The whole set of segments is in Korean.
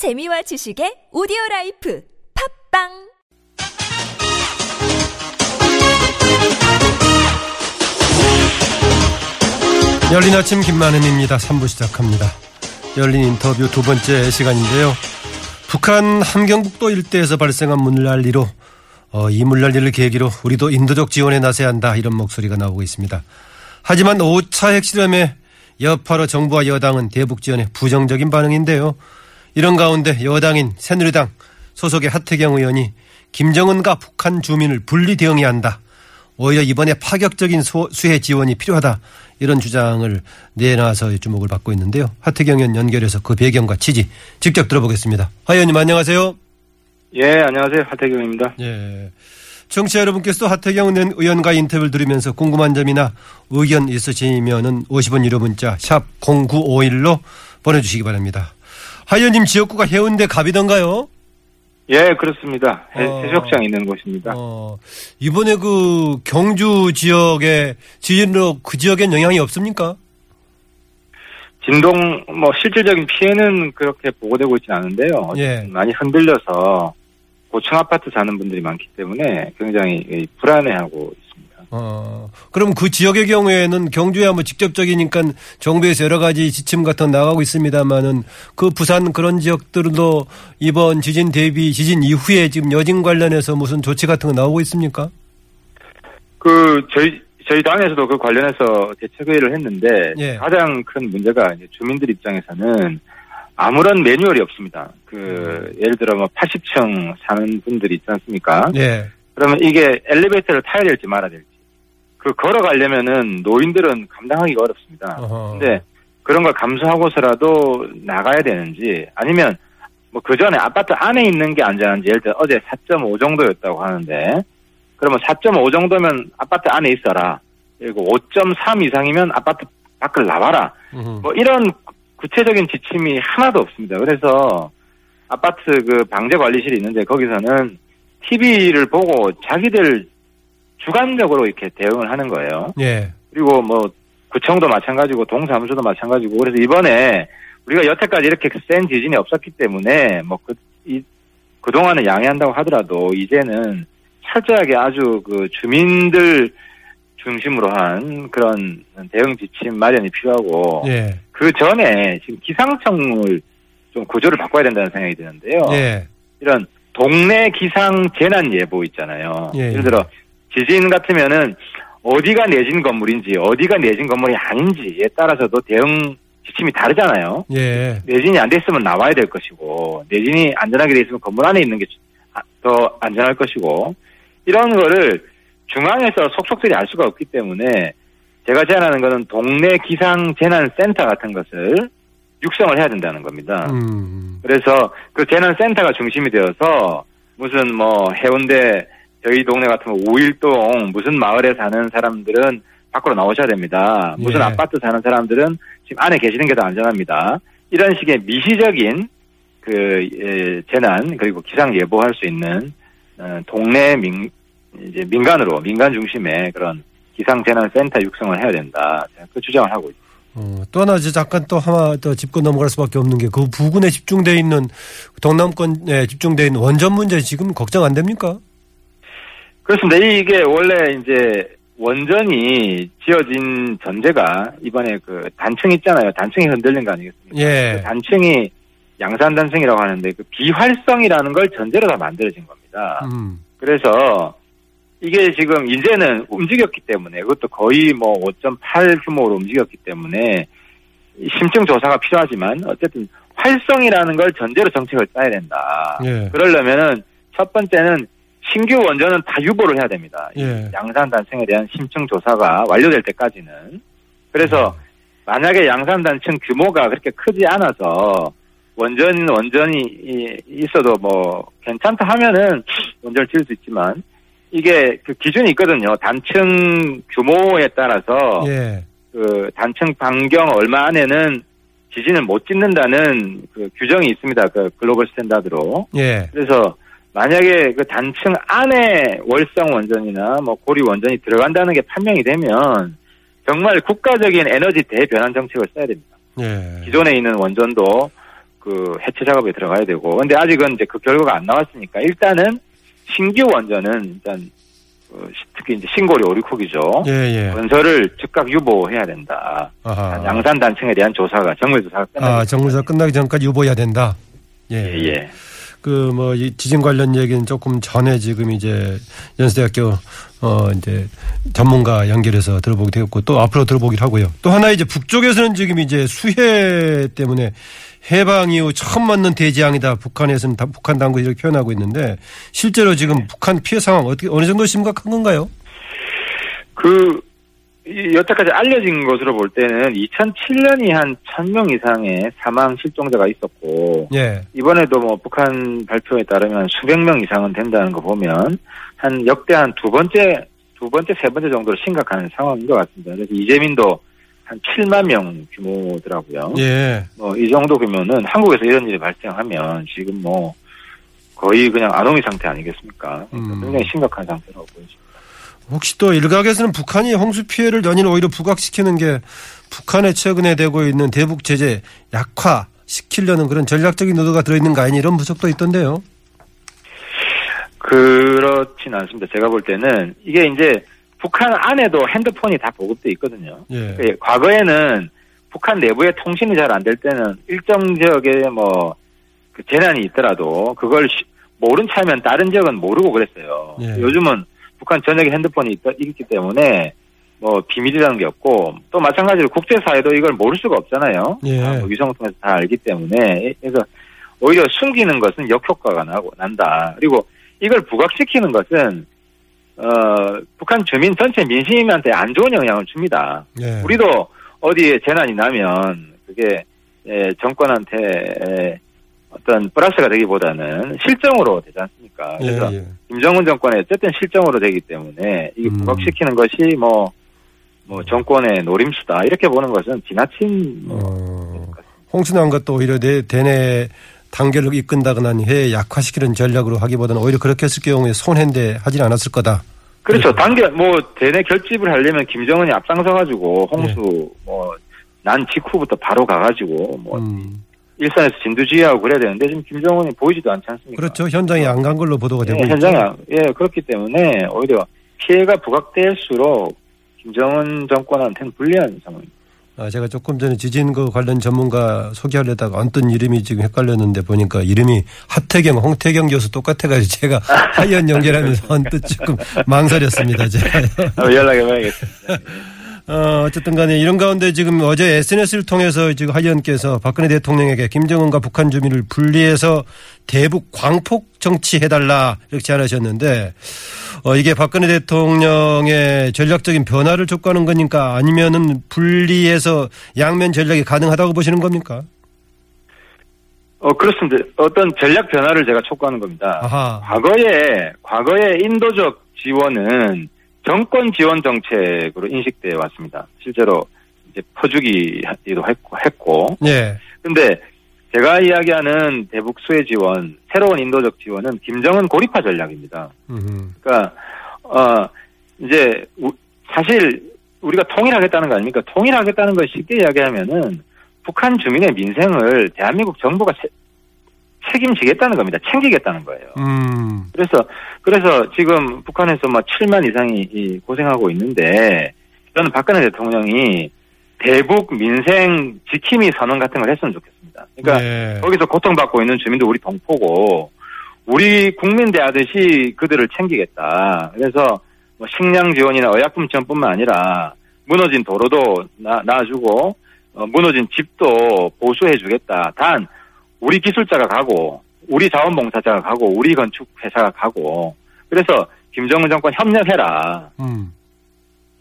재미와 지식의 오디오 라이프 팟빵 열린 아침 김만흠입니다. 3부 시작합니다. 열린 인터뷰 두 번째 시간인데요. 북한 함경북도 일대에서 발생한 물난리로 어, 이 물난리를 계기로 우리도 인도적 지원에 나서야 한다 이런 목소리가 나오고 있습니다. 하지만 5차 핵실험에 여파로 정부와 여당은 대북 지원에 부정적인 반응인데요. 이런 가운데 여당인 새누리당 소속의 하태경 의원이 김정은과 북한 주민을 분리 대응해야 한다. 오히려 이번에 파격적인 수해 지원이 필요하다. 이런 주장을 내놔서 주목을 받고 있는데요. 하태경 의원 연결해서 그 배경과 취지 직접 들어보겠습니다. 하 의원님 안녕하세요. 예, 안녕하세요. 하태경입니다. 예. 청취자 여러분께서도 하태경 의원과 인터뷰를 들으면서 궁금한 점이나 의견 있으시면은 50원 유료 문자 샵 0951로 보내주시기 바랍니다. 하 의원님 지역구가 해운대 갑이던가요? 예, 그렇습니다. 해, 어. 해수욕장 있는 곳입니다. 어, 이번에 그 경주 지역에 지진으로 그 지역엔 영향이 없습니까? 진동 뭐 실질적인 피해는 그렇게 보고되고 있지는 않은데요. 예. 많이 흔들려서 고층 아파트 사는 분들이 많기 때문에 굉장히 이, 불안해하고 있습니다. 어, 그럼 그 지역의 경우에는 경주야 뭐 직접적이니까 정부에서 여러 가지 지침 같은 거 나가고 있습니다만은 그 부산 그런 지역들도 이번 지진 대비 지진 이후에 지금 여진 관련해서 무슨 조치 같은 거 나오고 있습니까? 그 저희 저희 당에서도 그 관련해서 대책회의를 했는데 예. 가장 큰 문제가 주민들 입장에서는 아무런 매뉴얼이 없습니다. 그 음. 예를 들어 뭐 80층 사는 분들이 있지 않습니까? 예. 그러면 이게 엘리베이터를 타야 될지 말아야 될지. 그 걸어가려면은 노인들은 감당하기가 어렵습니다. 어허. 근데 그런 걸 감수하고서라도 나가야 되는지 아니면 뭐 그 전에 아파트 안에 있는 게 안전한지 예를 들어 어제 4.5 정도였다고 하는데 그러면 4.5 정도면 아파트 안에 있어라. 그리고 5.3 이상이면 아파트 밖을 나와라. 음흠. 뭐 이런 구체적인 지침이 하나도 없습니다. 그래서 아파트 그 방재 관리실이 있는데 거기서는 TV를 보고 자기들 주관적으로 이렇게 대응을 하는 거예요. 예. 그리고 뭐 구청도 마찬가지고 동사무소도 마찬가지고 그래서 이번에 우리가 여태까지 이렇게 센 지진이 없었기 때문에 뭐그 이 그동안은 양해한다고 하더라도 이제는 철저하게 아주 그 주민들 중심으로 한 그런 대응 지침 마련이 필요하고 예. 그 전에 지금 기상청을 좀 구조를 바꿔야 된다는 생각이 드는데요. 예. 이런 동네 기상 재난 예보 있잖아요. 예, 예를 들어 지진 같으면은 어디가 내진 건물인지 어디가 내진 건물이 아닌지에 따라서도 대응 지침이 다르잖아요. 예. 내진이 안 됐으면 나와야 될 것이고 내진이 안전하게 돼 있으면 건물 안에 있는 게 더 안전할 것이고 이런 거를 중앙에서 속속들이 알 수가 없기 때문에 제가 제안하는 거는 동네 기상 재난 센터 같은 것을 육성을 해야 된다는 겁니다. 음. 그래서 그 재난 센터가 중심이 되어서 무슨 뭐 해운대 저희 동네 같은 거 우일동 무슨 마을에 사는 사람들은 밖으로 나오셔야 됩니다. 무슨 예. 아파트 사는 사람들은 지금 안에 계시는 게 더 안전합니다. 이런 식의 미시적인 그 예, 재난 그리고 기상 예보할 수 있는 어, 동네 민 이제 민간으로 민간 중심의 그런 기상 재난 센터 육성을 해야 된다. 그 주장을 하고 있습니다. 어, 또 하나 이제 잠깐 또 하나 더 짚고 넘어갈 수밖에 없는 게 그 부근에 집중돼 있는 동남권에 집중돼 있는 원전 문제 지금 걱정 안 됩니까? 그렇습니다. 이게 원래 이제 원전이 지어진 전제가 이번에 그 단층 있잖아요. 단층이 흔들린 거 아니겠습니까? 예. 그 단층이 양산 단층이라고 하는데 그 비활성이라는 걸 전제로 다 만들어진 겁니다. 음. 그래서 이게 지금 이제는 움직였기 때문에 그것도 거의 뭐 5.8 규모로 움직였기 때문에 심층 조사가 필요하지만 어쨌든 활성이라는 걸 전제로 정책을 짜야 된다. 예. 그러려면은 첫 번째는 신규 원전은 다 유보를 해야 됩니다. 이 예. 양산 단층에 대한 심층 조사가 완료될 때까지는. 그래서 만약에 양산 단층 규모가 그렇게 크지 않아서 원전 원전이 이- 있어도 뭐 괜찮다 하면은 원전을 지을 수 있지만 이게 그 기준이 있거든요. 단층 규모에 따라서 예. 그 단층 반경 얼마 안에는 지진을 못 짓는다는 그 규정이 있습니다. 그 global standard로. 예. 그래서 만약에 그 단층 안에 월성 원전이나 뭐 고리 원전이 들어간다는 게 판명이 되면 정말 국가적인 에너지 대변환 정책을 써야 됩니다. 예. 기존에 있는 원전도 그그 해체 작업에 들어가야 되고 근데 아직은 이제 그 결과가 안 나왔으니까 일단은 신규 원전은 일단 어, 시- 특히 이제 신고리 오리콕이죠. 예, 예. 건설을 즉각 유보해야 된다. 아하. 양산 단층에 대한 조사가 정밀 조사가 끝나기 아, 끝나기 전까지 유보해야 된다. 예, 예. 그뭐이 지진 관련 얘기는 조금 전에 지금 이제 연세대학교 어 이제 전문가 연결해서 들어보게 되었고 또 앞으로 들어보기로 하고요. 또 하나 이제 북쪽에서는 지금 이제 수해 때문에 해방 이후 처음 맞는 대지양이다. 북한에서는 다 북한 당국이 이렇게 표현하고 있는데 실제로 지금 북한 피해 상황 어떻게 어느 정도 심각한 건가요? 그, 이 여태까지 알려진 것으로 볼 때는 2007년이 한 1000명 이상의 사망 실종자가 있었고, 예. 이번에도 뭐 북한 발표에 따르면 수백 명 이상은 된다는 거 보면, 한 역대 한 두 번째, 두 번째, 세 번째 정도로 심각한 상황인 것 같습니다. 그래서 이재민도 한 7만 명 규모더라고요. 예. 뭐, 이 정도 규모는 한국에서 이런 일이 발생하면 지금 뭐, 거의 그냥 아동이 상태 아니겠습니까? 음. 굉장히 심각한 상태라고 보여집니다. 혹시 또 일각에서는 북한이 홍수 피해를 연일 오히려 부각시키는 게 북한에 최근에 되고 있는 대북 제재 약화 시키려는 그런 전략적인 의도가 들어있는 거 아니냐 이런 분석도 있던데요. 그렇진 않습니다. 제가 볼 때는 이게 이제 북한 안에도 핸드폰이 다 보급돼 있거든요. 예. 예, 과거에는 북한 내부에 통신이 잘 안 될 때는 일정 지역에 뭐, 그 재난이 있더라도 그걸 시- 모른 차면 다른 지역은 모르고 그랬어요. 예. 요즘은 북한 전역에 핸드폰이 있, 있기 때문에 뭐 비밀이라는 게 없고 또 마찬가지로 국제사회도 이걸 모를 수가 없잖아요. 예. 아, 뭐 위성을 통해서 다 알기 때문에 그래서 오히려 숨기는 것은 역효과가 나고 난다. 그리고 이걸 부각시키는 것은 어, 북한 주민 전체 민심한테 안 좋은 영향을 줍니다. 예. 우리도 어디에 재난이 나면 그게 예, 정권한테 예, 어떤 플러스가 되기보다는 실정으로 되지 않습니까? 예, 그래서 예. 김정은 정권에 어쨌든 실정으로 되기 때문에 이게 음. 부각시키는 것이 뭐, 뭐 정권의 노림수다 이렇게 보는 것은 지나친 뭐 어, 홍순환 것도 오히려 내 대내 단결을 이끈다거나 해 약화시키는 전략으로 하기보다는 오히려 그렇게 했을 경우에 손해인데 하진 않았을 거다. 그렇죠. 단계 뭐 대내 결집을 하려면 김정은이 앞장서 가지고 홍수 뭐난 직후부터 바로 가가지고 뭐 음. 일선에서 진두지휘하고 그래야 되는데 지금 김정은이 보이지도 않지 않습니까? 그렇죠. 현장에 안 간 걸로 보도가 되고 예, 있죠. 현장에 안- 예 그렇기 때문에 오히려 피해가 부각될수록 김정은 정권한테는 불리한 상황입니다. 아, 제가 조금 전에 지진 그 관련 전문가 소개하려다가 언뜻 이름이 지금 헷갈렸는데 보니까 이름이 하태경, 홍태경 교수 똑같아가지고 제가 하이언 연결하면서 언뜻 조금 망설였습니다. 제가. 한번 연락해봐야겠습니다. 어, 어쨌든 간에 이런 가운데 지금 어제 SNS를 통해서 지금 하이언께서 박근혜 대통령에게 김정은과 북한 주민을 분리해서 대북 광폭 정치해달라 이렇게 제안하셨는데 어, 이게 박근혜 대통령의 전략적인 변화를 촉구하는 거니까 아니면은 분리해서 양면 전략이 가능하다고 보시는 겁니까? 어 그렇습니다. 어떤 전략 변화를 제가 촉구하는 겁니다. 아하. 과거에 과거에 인도적 지원은 정권 지원 정책으로 인식돼 왔습니다. 실제로 이제 퍼주기도 했고, 했고. 예. 근데 제가 이야기하는 대북 수혜 지원, 새로운 인도적 지원은 김정은 고립화 전략입니다. 음. 그러니까 어 이제 우- 사실 우리가 통일하겠다는 거 아닙니까? 통일하겠다는 걸 쉽게 이야기하면은 북한 주민의 민생을 대한민국 정부가 체- 책임지겠다는 겁니다. 챙기겠다는 거예요. 음. 그래서 그래서 지금 북한에서 막 7만 이상이 이 고생하고 있는데 저는 박근혜 대통령이 대북 민생 지킴이 선언 같은 걸 했으면 좋겠습니다. 그러니까 예. 거기서 고통받고 있는 주민도 우리 동포고 우리 국민 대하듯이 그들을 챙기겠다. 그래서 뭐 식량 지원이나 의약품 지원뿐만 아니라 무너진 도로도 놔, 놔주고 어, 무너진 집도 보수해주겠다. 단 우리 기술자가 가고 우리 자원봉사자가 가고 우리 건축 회사가 가고 그래서 김정은 정권 협력해라. 음.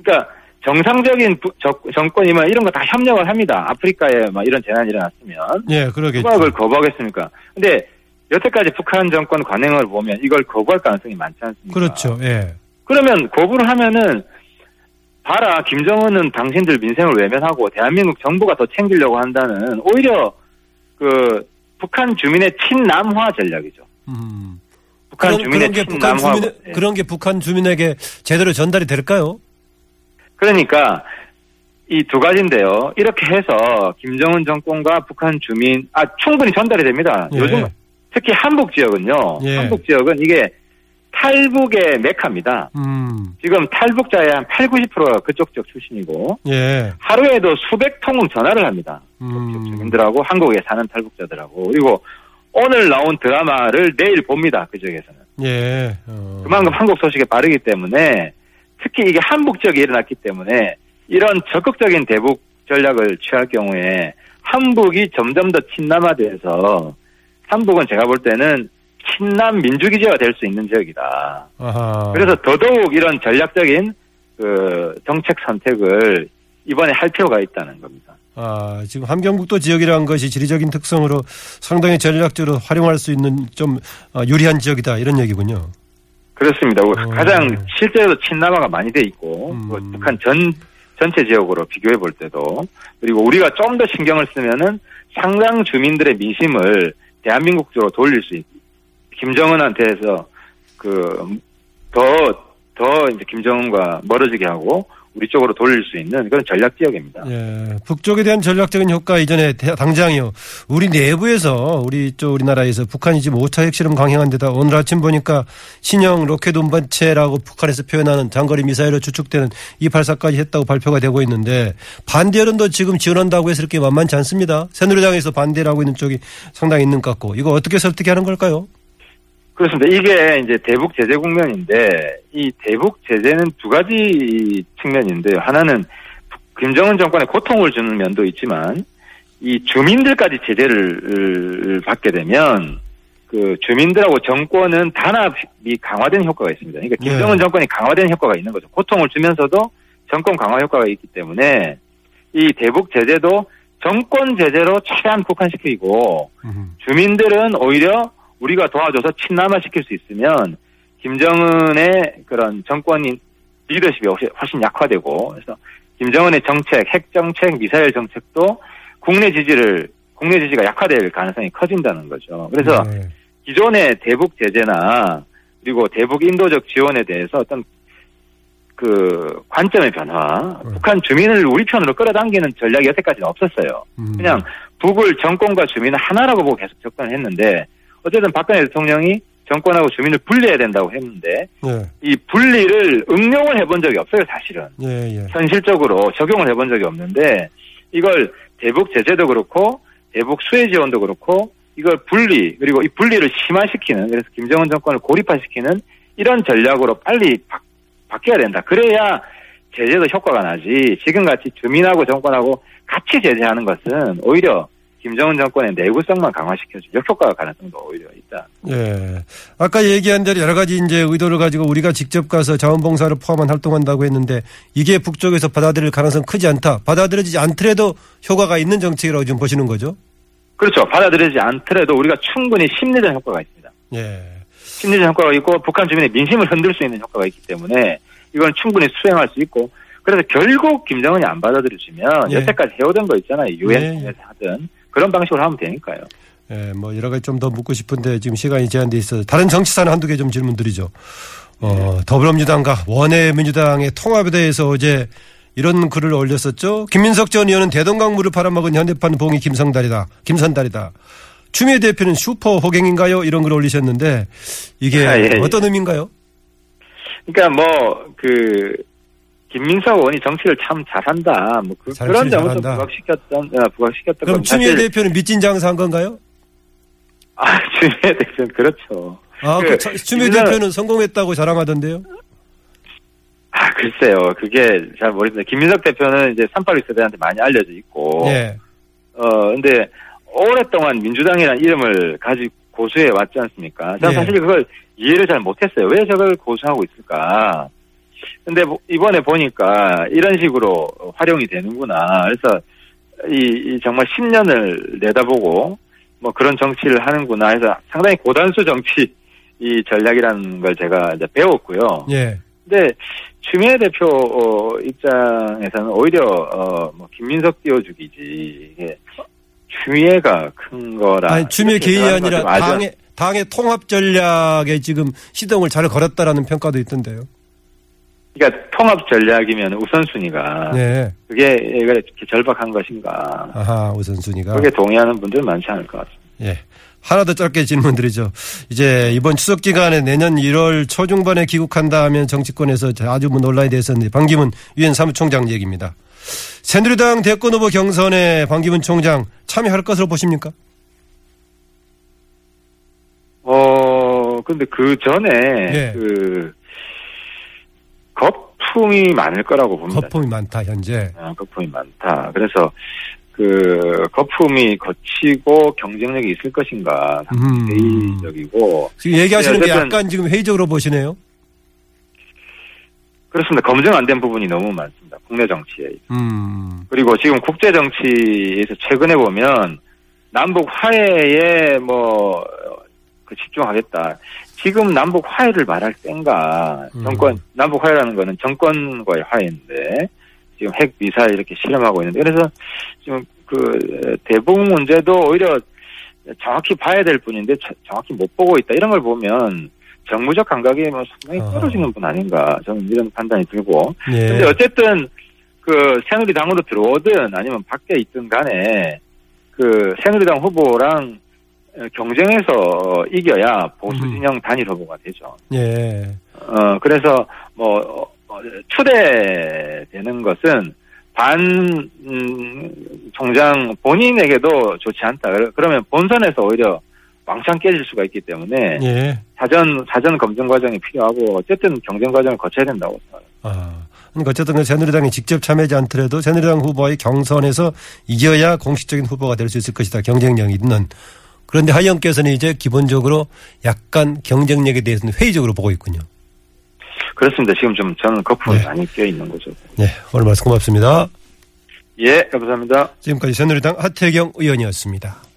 그러니까 정상적인 부- 저- 정권이면 이런 거 다 협력을 합니다. 아프리카에 막 이런 재난이 일어났으면 예, 그러겠죠. 그걸 거부하겠습니까? 근데 여태까지 북한 정권 관행을 보면 이걸 거부할 가능성이 많지 않습니까? 그렇죠. 예. 그러면 거부를 하면은 봐라 김정은은 당신들 민생을 외면하고 대한민국 정부가 더 챙기려고 한다는 오히려 그 북한 주민의 친남화 전략이죠. 음. 북한 그런, 주민의 그런 게 북한 친남화 주민 예. 그런 게 북한 주민에게 제대로 전달이 될까요? 그러니까 이 두 가지인데요. 이렇게 해서 김정은 정권과 북한 주민 아 충분히 전달이 됩니다. 예. 요즘 특히 한북 지역은요. 예. 한북 지역은 이게 탈북의 메카입니다. 음, 지금 탈북자의 한 8, 90%가 그쪽 지역 출신이고 예, 하루에도 수백 통은 전화를 합니다. 음, 주민들하고 한국에 사는 탈북자들하고 그리고 오늘 나온 드라마를 내일 봅니다. 그 지역에서는. 예. 어. 그만큼 한국 소식에 빠르기 때문에 특히 이게 한북 지역에 일어났기 때문에 이런 적극적인 대북 전략을 취할 경우에 한북이 점점 더 친남화돼서 한북은 제가 볼 때는 친남 민주기지가 될 수 있는 지역이다. 아하. 그래서 더더욱 이런 전략적인 그 정책 선택을 이번에 할 필요가 있다는 겁니다. 아, 지금 함경북도 지역이라는 것이 지리적인 특성으로 상당히 전략적으로 활용할 수 있는 좀 어, 유리한 지역이다 이런 얘기군요. 그렇습니다. 어. 가장 실제로 친남화가 많이 돼 있고 음. 그 북한 전 전체 지역으로 비교해 볼 때도 그리고 우리가 좀 더 신경을 쓰면은 상당 주민들의 민심을 대한민국 쪽으로 돌릴 수 있. 김정은한테서 그더더 이제 김정은과 멀어지게 하고 우리 쪽으로 돌릴 수 있는 그런 전략 지역입니다. 예, 북쪽에 대한 전략적인 효과 이전에 대- 당장이요. 우리 내부에서 우리 쪽 우리나라에서 북한이 지금 5차 핵실험 강행한 데다 오늘 아침 보니까 신형 로켓 운반체라고 북한에서 표현하는 장거리 미사일로 추측되는 284까지 했다고 발표가 되고 있는데 반대 여론도 지금 지원한다고 해서 이렇게 만만치 않습니다. 새누리당에서 반대를 하고 있는 쪽이 상당히 있는 것 같고 이거 어떻게 설득하는 걸까요? 그렇습니다. 이게 이제 대북 제재 국면인데 이 대북 제재는 두 가지 측면인데요. 하나는 김정은 정권에 고통을 주는 면도 있지만 이 주민들까지 제재를 받게 되면 그 주민들하고 정권은 단합이 강화된 효과가 있습니다. 그러니까 김정은 네. 정권이 강화된 효과가 있는 거죠. 고통을 주면서도 정권 강화 효과가 있기 때문에 이 대북 제재도 정권 제재로 최대한 국한시키고 음. 주민들은 오히려 우리가 도와줘서 친남화시킬 수 있으면 김정은의 그런 정권인 리더십이 훨씬- 약화되고 그래서 김정은의 정책, 핵 정책, 미사일 정책도 국내 지지를 국내 지지가 약화될 가능성이 커진다는 거죠. 그래서 네. 기존의 대북 제재나 그리고 대북 인도적 지원에 대해서 어떤 그 관점의 변화, 음. 북한 주민을 우리 편으로 끌어당기는 전략이 여태까지는 없었어요. 음. 그냥 북을 정권과 주민을 하나라고 보고 계속 접근을 했는데 어쨌든 박근혜 대통령이 정권하고 주민을 분리해야 된다고 했는데 예, 이 분리를 응용을 해본 적이 없어요 사실은 예, 예. 현실적으로 적용을 해본 적이 없는데 이걸 대북 제재도 그렇고 대북 수혜 지원도 그렇고 이걸 분리 그리고 이 분리를 심화시키는 그래서 김정은 정권을 고립화시키는 이런 전략으로 빨리 바, 바뀌어야 된다. 그래야 제재도 효과가 나지 지금같이 주민하고 정권하고 같이 제재하는 것은 오히려 김정은 정권의 내구성만 강화시켜주고 역효과가 가능성도 오히려 있다. 예. 아까 얘기한 대로 여러 가지 이제 의도를 가지고 우리가 직접 가서 자원봉사를 포함한 활동한다고 했는데 이게 북쪽에서 받아들일 가능성 크지 않다. 받아들여지지 않더라도 효과가 있는 정책이라고 지금 보시는 거죠? 그렇죠. 받아들이지 않더라도 우리가 충분히 심리전 효과가 있습니다. 예. 심리전 효과가 있고 북한 주민의 민심을 흔들 수 있는 효과가 있기 때문에 이건 충분히 수행할 수 있고 그래서 결국 김정은이 안 받아들여주면 예. 여태까지 해오던 거 있잖아요. 유엔 예. 통해서 하든 그런 방식으로 하면 되니까요. 예, 뭐 여러 가지 좀 더 묻고 싶은데 지금 시간이 제한돼 있어서 다른 정치사는 한두 개 좀 질문 드리죠. 어, 더불어민주당과 원내민주당의 통합에 대해서 어제 이런 글을 올렸었죠. 김민석 전 의원은 대동강물을 팔아먹은 현대판 봉이 김성달이다. 김선달이다. 추미애 대표는 슈퍼 호갱인가요? 이런 글을 올리셨는데 이게 아, 예, 예. 어떤 의미인가요? 그러니까 뭐 그 김민석 의원이 정치를 참 잘한다. 뭐 그, 런 점을 좀 잘한다. 부각시켰던 어, 부각시켰던 그럼 건 추미애 대표는 밑진 장사한 건가요? 아 추미애 대표는 그렇죠. 아, 그그 차- 추미애 김민석- 대표는 성공했다고 자랑하던데요? 아 글쎄요. 그게 잘 모르겠습니다. 김민석 대표는 이제 386 세대한테 많이 알려져 있고 예. 어, 근데 오랫동안 민주당이라는 이름을 가지고 고수해 왔지 않습니까? 저는 예. 사실 그걸 이해를 잘 못했어요. 왜 저걸 고수하고 있을까? 근데 뭐 이번에 보니까 이런 식으로 활용이 되는구나. 그래서 이, 이 정말 10년을 내다보고 뭐 그런 정치를 하는구나 해서 상당히 고단수 정치 이 전략이라는 걸 제가 이제 배웠고요. 예. 근데 추미애 대표 어, 입장에서는 오히려 어, 뭐 김민석 띄워주기지 이게 추미애가 큰 거라. 아니, 추미애 생각하는 아니라 당의, 당의 통합 전략에 지금 시동을 잘 걸었다라는 평가도 있던데요. 그러니까 통합 전략이면 우선순위가 네. 그게 이렇게 절박한 것인가. 아하, 우선순위가. 그게 동의하는 분들 많지 않을 것 같습니다. 예. 하나 더 짧게 질문드리죠. 이제 이번 추석 기간에 내년 1월 초중반에 귀국한다 하면 정치권에서 아주 뭐 논란이 됐었는데 방기문 유엔 사무총장 얘기입니다. 새누리당 대권 후보 경선에 방기문 총장 참여할 것으로 보십니까? 어, 근데 그 전에 예. 그 거품이 많을 거라고 봅니다. 거품이 많다 현재. 아, 거품이 많다. 그래서 그 거품이 거치고 경쟁력이 있을 것인가 음. 회의적이고 지금 얘기하시는 네, 게 약간 지금 회의적으로 보시네요. 그렇습니다. 검증 안 된 부분이 너무 많습니다. 국내 정치에. 음. 그리고 지금 국제 정치에서 최근에 보면 남북 화해에 뭐 그 집중하겠다. 지금 남북 화해를 말할 땐가 음. 정권 남북 화해라는 거는 정권과의 화해인데 지금 핵 미사일 이렇게 실험하고 있는데 그래서 지금 그 대북 문제도 오히려 정확히 봐야 될 뿐인데 저- 정확히 못 보고 있다 이런 걸 보면 정무적 감각이 뭐 상당히 아. 떨어지는 분 아닌가 저는 이런 판단이 들고 예. 근데 어쨌든 그 새누리당으로 들어오든 아니면 밖에 있든 간에 그 새누리당 후보랑 어, 경쟁해서 이겨야 보수 음. 진영 단일 후보가 되죠. 예. 어 그래서 뭐 어, 어, 추대되는 것은 반 음, 총장 본인에게도 좋지 않다. 그러- 그러면 본선에서 오히려 왕창 깨질 수가 있기 때문에 예. 사전 사전 검증 과정이 필요하고 어쨌든 경쟁 과정을 거쳐야 된다고 생각합니다. 아. 그러니까 어쨌든 그 새누리당이 직접 참여하지 않더라도 새누리당 후보의 경선에서 이겨야 공식적인 후보가 될 수 있을 것이다. 경쟁력이 있는. 그런데 하영께서는 이제 기본적으로 약간 경쟁력에 대해서는 회의적으로 보고 있군요. 그렇습니다. 지금 좀 저는 거품이 네. 많이 껴 있는 거죠. 네. 오늘 말씀 고맙습니다. 예, 감사합니다. 지금까지 새누리당 하태경 의원이었습니다.